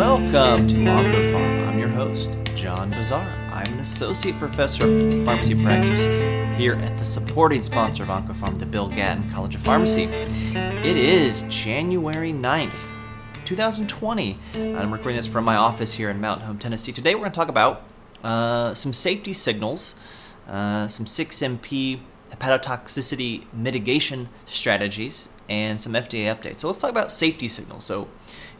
Welcome to OncoPharm. I'm your host, John Bossaer. I'm an associate professor of pharmacy practice here at the supporting sponsor of OncoPharm, the Bill Gatton College of Pharmacy. It is January 9th, 2020. I'm recording this from my office here in Mountain Home, Tennessee. Today we're going to talk about uh, some safety signals, uh, some 6MP hepatotoxicity mitigation strategies, and some FDA updates. So let's talk about safety signals. So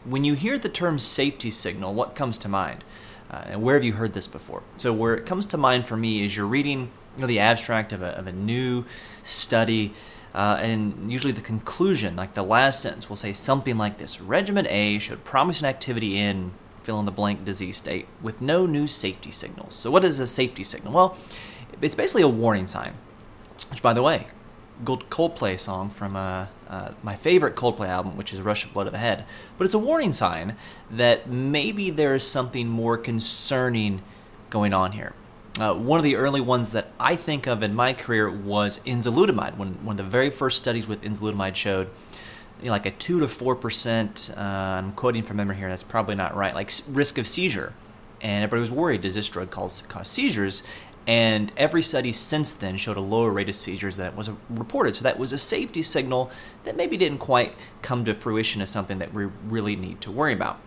when you hear the term safety signal, what comes to mind? Uh, and where have you heard this before? So where it comes to mind for me is you're reading you know, the abstract of a, of a new study, uh, and usually the conclusion, like the last sentence, will say something like this Regimen A showed promising activity in fill in the blank disease state with no new safety signals. So, what is a safety signal? Well, it's basically a warning sign, which, by the way, Gold Coldplay song from uh, uh, my favorite Coldplay album, which is Rush of Blood to the Head. But it's a warning sign that maybe there is something more concerning going on here. Uh, one of the early ones that I think of in my career was enzalutamide. When one of the very first studies with enzalutamide showed you know, like a two to four percent. Uh, I'm quoting from memory here. That's probably not right. Like risk of seizure, and everybody was worried: does this drug cause, cause seizures? And every study since then showed a lower rate of seizures than was reported. So that was a safety signal that maybe didn't quite come to fruition as something that we really need to worry about.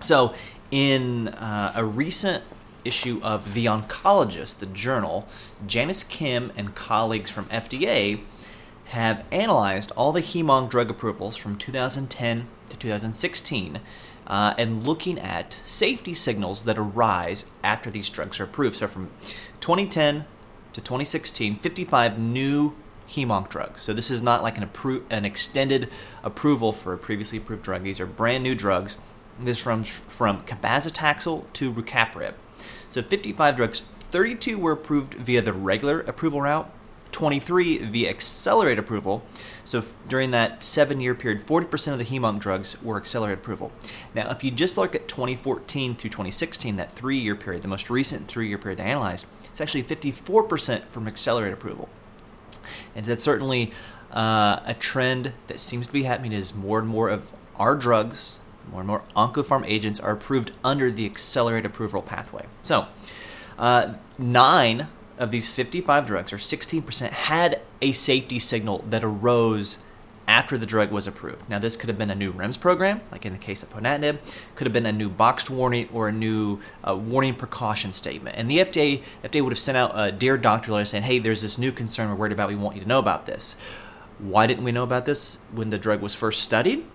So, in uh, a recent issue of The Oncologist, the journal, Janice Kim and colleagues from FDA have analyzed all the hemonc drug approvals from 2010 to 2016 uh, and looking at safety signals that arise after these drugs are approved. So from 2010 to 2016, 55 new hemonc drugs. So this is not like an, appro- an extended approval for a previously approved drug. These are brand new drugs. This runs from cabazitaxel to rucaparib. So 55 drugs, 32 were approved via the regular approval route, 23 via accelerated approval. So during that seven year period, 40% of the hemonc drugs were accelerated approval. Now, if you just look at 2014 through 2016, that three year period, the most recent three year period to analyze, it's actually 54% from accelerated approval. And that's certainly uh, a trend that seems to be happening is more and more of our drugs, more and more OncoPharm agents are approved under the accelerated approval pathway. So, uh, nine of these 55 drugs, or 16%, had a safety signal that arose after the drug was approved. Now, this could have been a new REMS program, like in the case of ponatinib, could have been a new boxed warning or a new uh, warning precaution statement. And the FDA, FDA would have sent out a Dear Doctor letter saying, hey, there's this new concern we're worried about, we want you to know about this. Why didn't we know about this when the drug was first studied?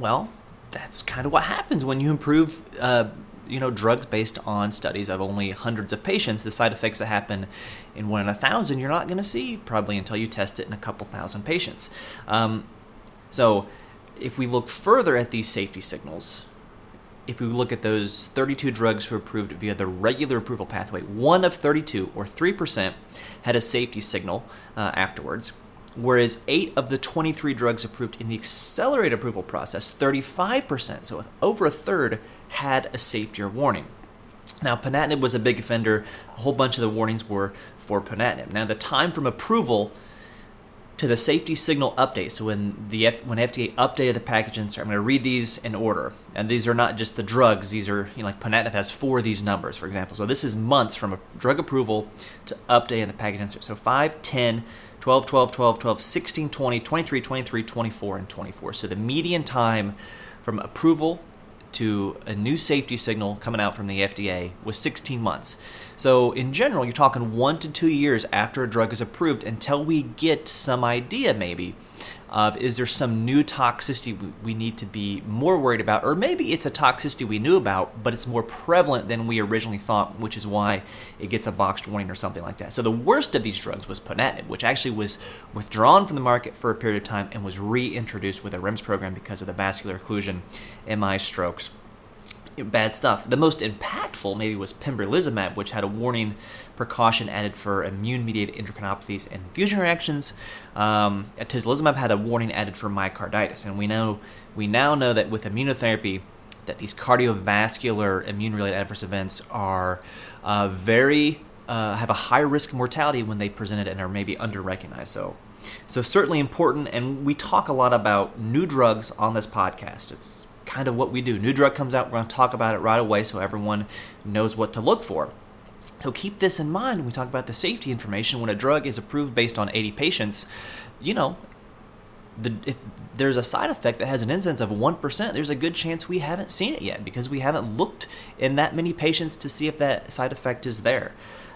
Well, that's kind of what happens when you improve uh, you know drugs based on studies of only hundreds of patients the side effects that happen in one in a thousand you're not going to see probably until you test it in a couple thousand patients. Um, so if we look further at these safety signals if we look at those 32 drugs who approved via the regular approval pathway, one of 32, or 3%, had a safety signal uh, afterwards, whereas 8 of the 23 drugs approved in the accelerated approval process, 35%, so over a third, had a safety warning. Now, ponatinib was a big offender. A whole bunch of the warnings were for ponatinib. Now, the time from approval to the safety signal update. So when the F, when FDA updated the package insert, I'm going to read these in order. And these are not just the drugs. These are you know, like ponatinib has four of these numbers, for example. So this is months from a drug approval to update in the package insert. So 5, 10, 12, 12, 12, 12, 16, 20, 23, 23, 24, and 24. So the median time from approval to a new safety signal coming out from the FDA was 16 months. So, in general, you're talking one to two years after a drug is approved until we get some idea, maybe, of is there some new toxicity we need to be more worried about, or maybe it's a toxicity we knew about, but it's more prevalent than we originally thought, which is why it gets a boxed warning or something like that. So the worst of these drugs was ponatinib, which actually was withdrawn from the market for a period of time and was reintroduced with a REMS program because of the vascular occlusion, MI strokes bad stuff. The most impactful maybe was pembrolizumab, which had a warning precaution added for immune-mediated endocrinopathies and infusion reactions. Um, atezolizumab had a warning added for myocarditis, and we know we now know that with immunotherapy, that these cardiovascular immune-related adverse events are uh, very uh, have a high risk of mortality when they presented and are maybe under-recognized. So. So certainly important, and we talk a lot about new drugs on this podcast. It's kind of what we do. New drug comes out, we're going to talk about it right away so everyone knows what to look for. So keep this in mind when we talk about the safety information. When a drug is approved based on 80 patients, you know, the, if there's a side effect that has an incidence of 1%, there's a good chance we haven't seen it yet because we haven't looked in that many patients to see if that side effect is there.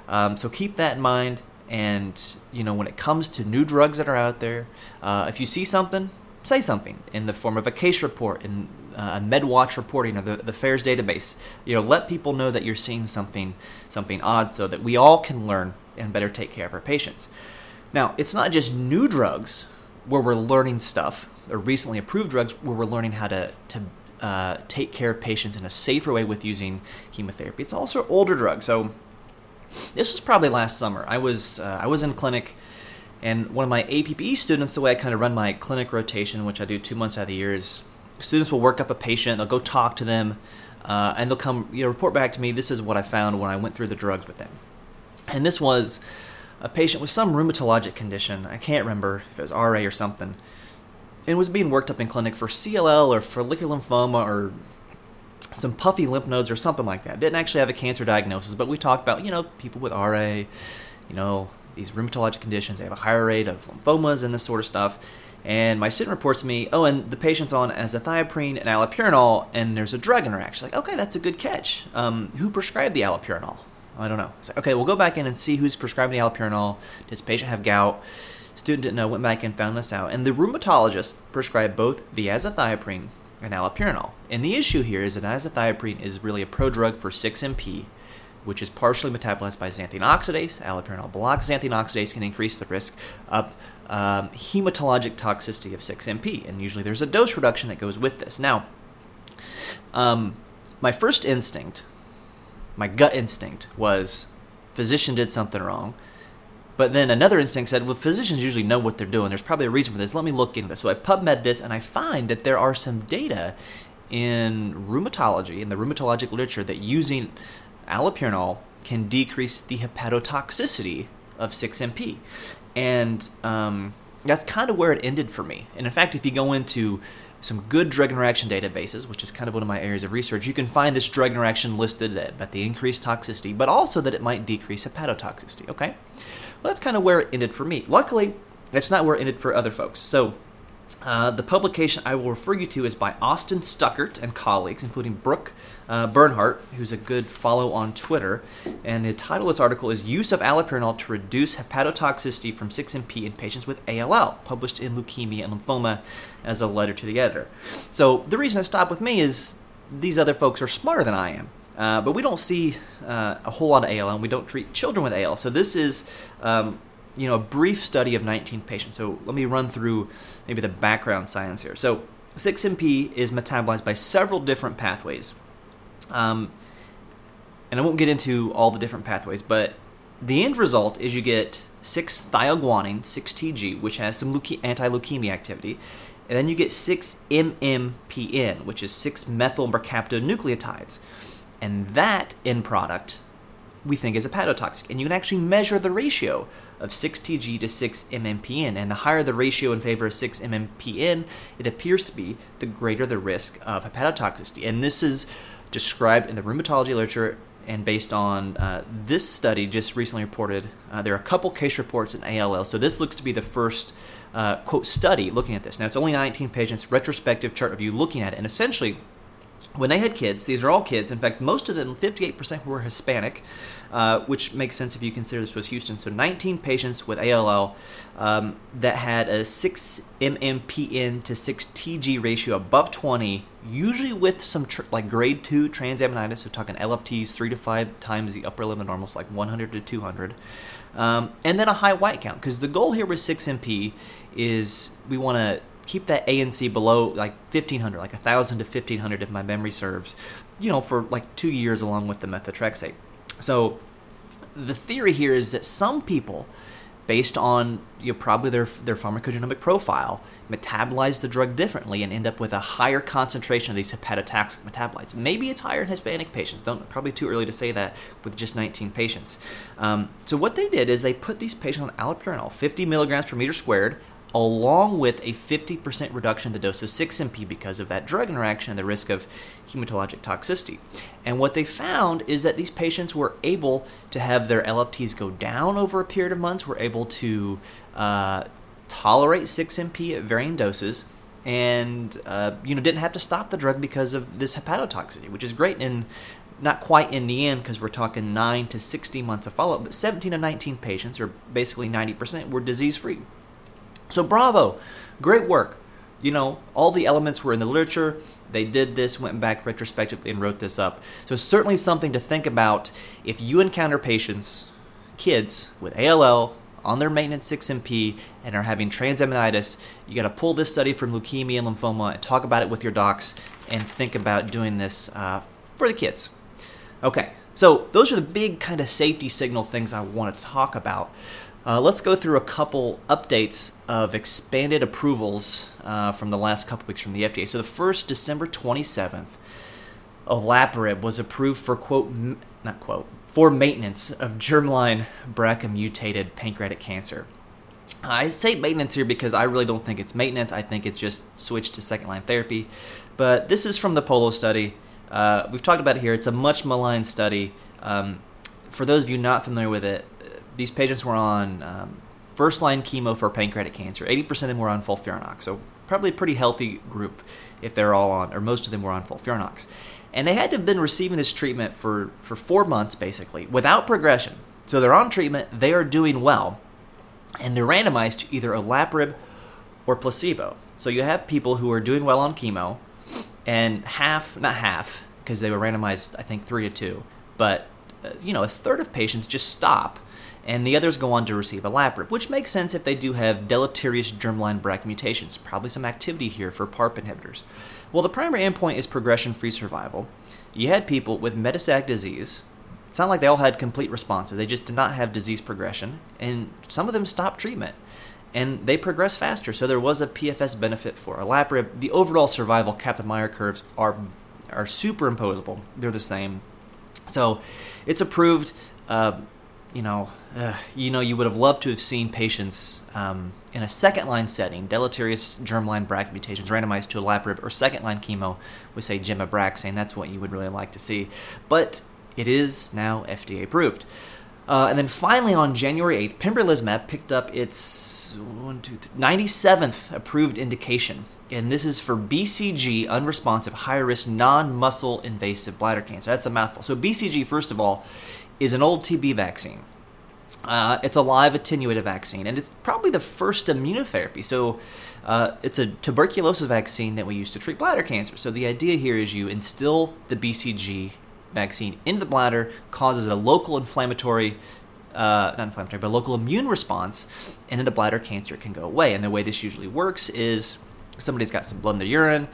Um, so keep that in mind. And, you know, when it comes to new drugs that are out there, uh, if you see something, say something in the form of a case report, in uh, a MedWatch reporting or the, the FAERS database. You know, let people know that you're seeing something something odd so that we all can learn and better take care of our patients. Now, it's not just new drugs where we're learning stuff, or recently approved drugs where we're learning how to, to uh, take care of patients in a safer way with using chemotherapy. It's also older drugs. So this was probably last summer. I was uh, I was in clinic, and one of my APPE students, the way I kind of run my clinic rotation, which I do two months out of the year, is students will work up a patient. They'll go talk to them, uh, and they'll come you know report back to me. This is what I found when I went through the drugs with them, and this was a patient with some rheumatologic condition. I can't remember if it was RA or something. And was being worked up in clinic for CLL or follicular lymphoma or some puffy lymph nodes or something like that. Didn't actually have a cancer diagnosis, but we talked about, you know, people with RA, you know, these rheumatologic conditions, they have a higher rate of lymphomas and this sort of stuff. And my student reports me, oh, and the patient's on azathioprine and allopurinol, and there's a drug interaction. Like, okay, that's a good catch. Um, who prescribed the allopurinol? I don't know. It's like, okay, we'll go back in and see who's prescribing the allopurinol. Does the patient have gout? Student didn't know, went back and found this out. And the rheumatologist prescribed both the azathioprine and allopurinol. And the issue here is that azathioprine is really a prodrug for 6-MP, which is partially metabolized by xanthine oxidase. Allopurinol blocks xanthine oxidase, can increase the risk of um, hematologic toxicity of 6-MP. And usually there's a dose reduction that goes with this. Now, um, my first instinct, my gut instinct, was physician did something wrong. But then another instinct said, well, physicians usually know what they're doing. There's probably a reason for this. Let me look into this. So I PubMed this, and I find that there are some data in rheumatology, in the rheumatologic literature, that using allopurinol can decrease the hepatotoxicity of 6-MP. And um, that's kind of where it ended for me. And in fact, if you go into some good drug interaction databases, which is kind of one of my areas of research, you can find this drug interaction listed at the increased toxicity, but also that it might decrease hepatotoxicity. Okay? Well, that's kind of where it ended for me. Luckily, that's not where it ended for other folks. So, uh, the publication I will refer you to is by Austin Stuckert and colleagues, including Brooke uh, Bernhardt, who's a good follow on Twitter. And the title of this article is Use of Allopurinol to Reduce Hepatotoxicity from 6MP in Patients with ALL, published in Leukemia and Lymphoma as a letter to the editor. So, the reason I stopped with me is these other folks are smarter than I am. Uh, but we don't see uh, a whole lot of AL, and we don't treat children with AL. So this is, um, you know, a brief study of 19 patients. So let me run through maybe the background science here. So 6MP is metabolized by several different pathways, um, and I won't get into all the different pathways, but the end result is you get 6-thioguanine, 6-TG, which has some leuke- anti-leukemia activity, and then you get 6-MMPN, which is 6-methyl mercaptonucleotides. And that end product we think is hepatotoxic. And you can actually measure the ratio of 6TG to 6MMPN. And the higher the ratio in favor of 6MMPN, it appears to be the greater the risk of hepatotoxicity. And this is described in the rheumatology literature and based on uh, this study just recently reported. Uh, there are a couple case reports in ALL. So this looks to be the first, uh, quote, study looking at this. Now, it's only 19 patients, retrospective chart review looking at it. And essentially, when they had kids, these are all kids. In fact, most of them, 58% were Hispanic, uh, which makes sense if you consider this was Houston. So 19 patients with ALL um, that had a 6 MMPN to 6 TG ratio above 20, usually with some tr- like grade 2 transaminitis, so talking LFTs 3 to 5 times the upper limit normal, so like 100 to 200. Um, and then a high white count, because the goal here with 6MP is we want to keep that ANC below like 1500, like 1000 to 1500 if my memory serves, you know, for like two years along with the methotrexate. So the theory here is that some people, based on you know, probably their, their pharmacogenomic profile, metabolize the drug differently and end up with a higher concentration of these hepatotoxic metabolites. Maybe it's higher in Hispanic patients. Don't probably too early to say that with just 19 patients. Um, so what they did is they put these patients on allopurinol, 50 milligrams per meter squared, along with a 50% reduction in the dose of 6-MP because of that drug interaction and the risk of hematologic toxicity. And what they found is that these patients were able to have their LFTs go down over a period of months, were able to uh, tolerate 6-MP at varying doses, and uh, you know didn't have to stop the drug because of this hepatotoxicity, which is great. And not quite in the end because we're talking 9 to 60 months of follow up, but 17 to 19 patients, or basically 90%, were disease free. So, bravo, great work. You know, all the elements were in the literature. They did this, went back retrospectively, and wrote this up. So, certainly something to think about if you encounter patients, kids with ALL, on their maintenance 6MP and are having transaminitis, you got to pull this study from leukemia and lymphoma and talk about it with your docs and think about doing this uh, for the kids. Okay, so those are the big kind of safety signal things I want to talk about. Uh, let's go through a couple updates of expanded approvals uh, from the last couple weeks from the FDA. So the first, December 27th, olaparib was approved for quote, m- not quote, for maintenance of germline BRCA mutated pancreatic cancer. I say maintenance here because I really don't think it's maintenance. I think it's just switched to second line therapy. But this is from the POLO study. Uh, we've talked about it here. It's a much maligned study. Um, for those of you not familiar with it, these patients were on um, first line chemo for pancreatic cancer. 80% of them were on FOLFIRINOX, so probably a pretty healthy group if they're all on, or most of them were on FOLFIRINOX. And they had to have been receiving this treatment for, for four months basically without progression. So they're on treatment, they are doing well, and they're randomized to either olaparib or placebo. So you have people who are doing well on chemo, and half, not half, because they were randomized, I think, three to two, but uh, you know, a third of patients just stop, and the others go on to receive olaparib, which makes sense if they do have deleterious germline BRCA mutations. Probably some activity here for PARP inhibitors. Well, the primary endpoint is progression-free survival. You had people with metastatic disease. It sounded like they all had complete responses. They just did not have disease progression, and some of them stopped treatment and they progress faster. So there was a PFS benefit for olaparib. The overall survival Kaplan-Meier curves are are superimposable. They're the same. So it's approved. Uh, you know, uh, you know, you would have loved to have seen patients um, in a second line setting, deleterious germline BRCA mutations, randomized to a olaparib or second line chemo with say gemabraxane. That's what you would really like to see. But it is now FDA approved. Uh, and then finally, on January 8th, pembrolizumab picked up its one, two, three, 97th approved indication. And this is for BCG unresponsive, high risk, non muscle invasive bladder cancer. That's a mouthful. So, BCG, first of all, is an old TB vaccine. Uh, it's a live attenuated vaccine, and it's probably the first immunotherapy. So, uh, it's a tuberculosis vaccine that we use to treat bladder cancer. So, the idea here is you instill the BCG vaccine into the bladder causes a local inflammatory uh, not inflammatory, but local immune response, and then the bladder cancer can go away. And the way this usually works is somebody's got some blood in their urine.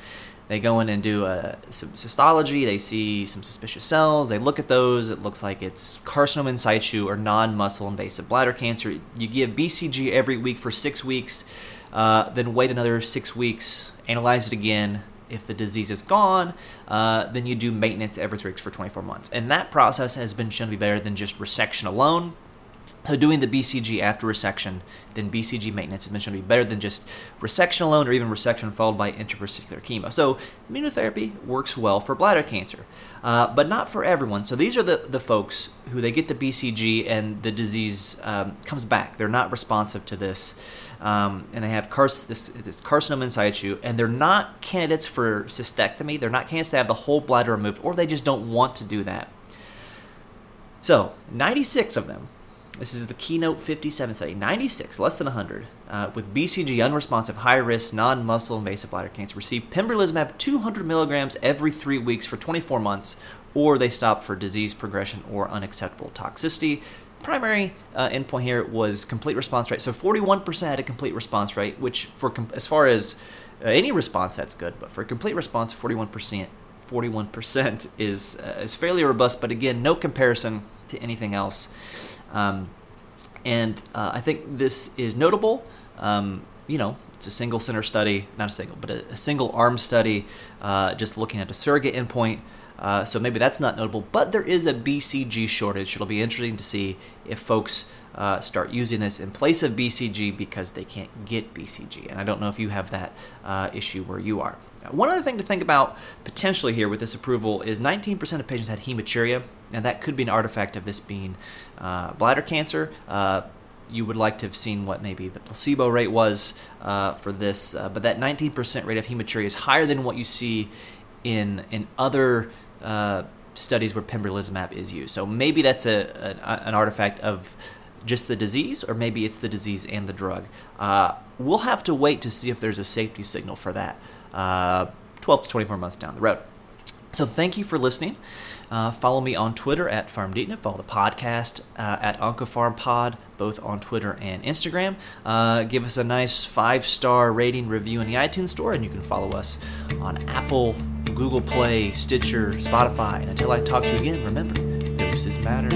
They go in and do a, some cystology. They see some suspicious cells. They look at those. It looks like it's carcinoma in situ or non-muscle invasive bladder cancer. You give BCG every week for six weeks, uh, then wait another six weeks, analyze it again, if the disease is gone, uh, then you do maintenance every three weeks for 24 months. And that process has been shown to be better than just resection alone. So doing the BCG after resection, then BCG maintenance has been shown to be better than just resection alone or even resection followed by intravesicular chemo. So immunotherapy works well for bladder cancer, uh, but not for everyone. So these are the, the folks who they get the BCG and the disease um, comes back. They're not responsive to this um, and they have cars- this, this carcinoma in situ, and they're not candidates for cystectomy. They're not candidates to have the whole bladder removed, or they just don't want to do that. So, 96 of them. This is the Keynote 57 study. 96, less than 100, uh, with BCG unresponsive, high risk, non muscle invasive bladder cancer received pembrolizumab 200 milligrams every three weeks for 24 months, or they stopped for disease progression or unacceptable toxicity primary uh, endpoint here was complete response rate. So 41% had a complete response rate, which for com- as far as uh, any response, that's good. But for a complete response, 41%, 41% is uh, is fairly robust. But again, no comparison to anything else. Um, and uh, I think this is notable. Um, you know, it's a single center study, not a single, but a, a single arm study, uh, just looking at a surrogate endpoint. Uh, so maybe that's not notable, but there is a BCG shortage. It'll be interesting to see if folks uh, start using this in place of BCG because they can't get BCG. And I don't know if you have that uh, issue where you are. One other thing to think about potentially here with this approval is 19% of patients had hematuria, and that could be an artifact of this being uh, bladder cancer. Uh, you would like to have seen what maybe the placebo rate was uh, for this, uh, but that 19% rate of hematuria is higher than what you see in in other uh, studies where pembrolizumab is used. So maybe that's a, a, an artifact of just the disease, or maybe it's the disease and the drug. Uh, we'll have to wait to see if there's a safety signal for that. Uh, 12 to 24 months down the road. So thank you for listening. Uh, follow me on Twitter at PharmDeetna. Follow the podcast uh, at OncoPharmPod, both on Twitter and Instagram. Uh, give us a nice five star rating review in the iTunes Store, and you can follow us on Apple, Google Play, Stitcher, Spotify. And until I talk to you again, remember doses matter.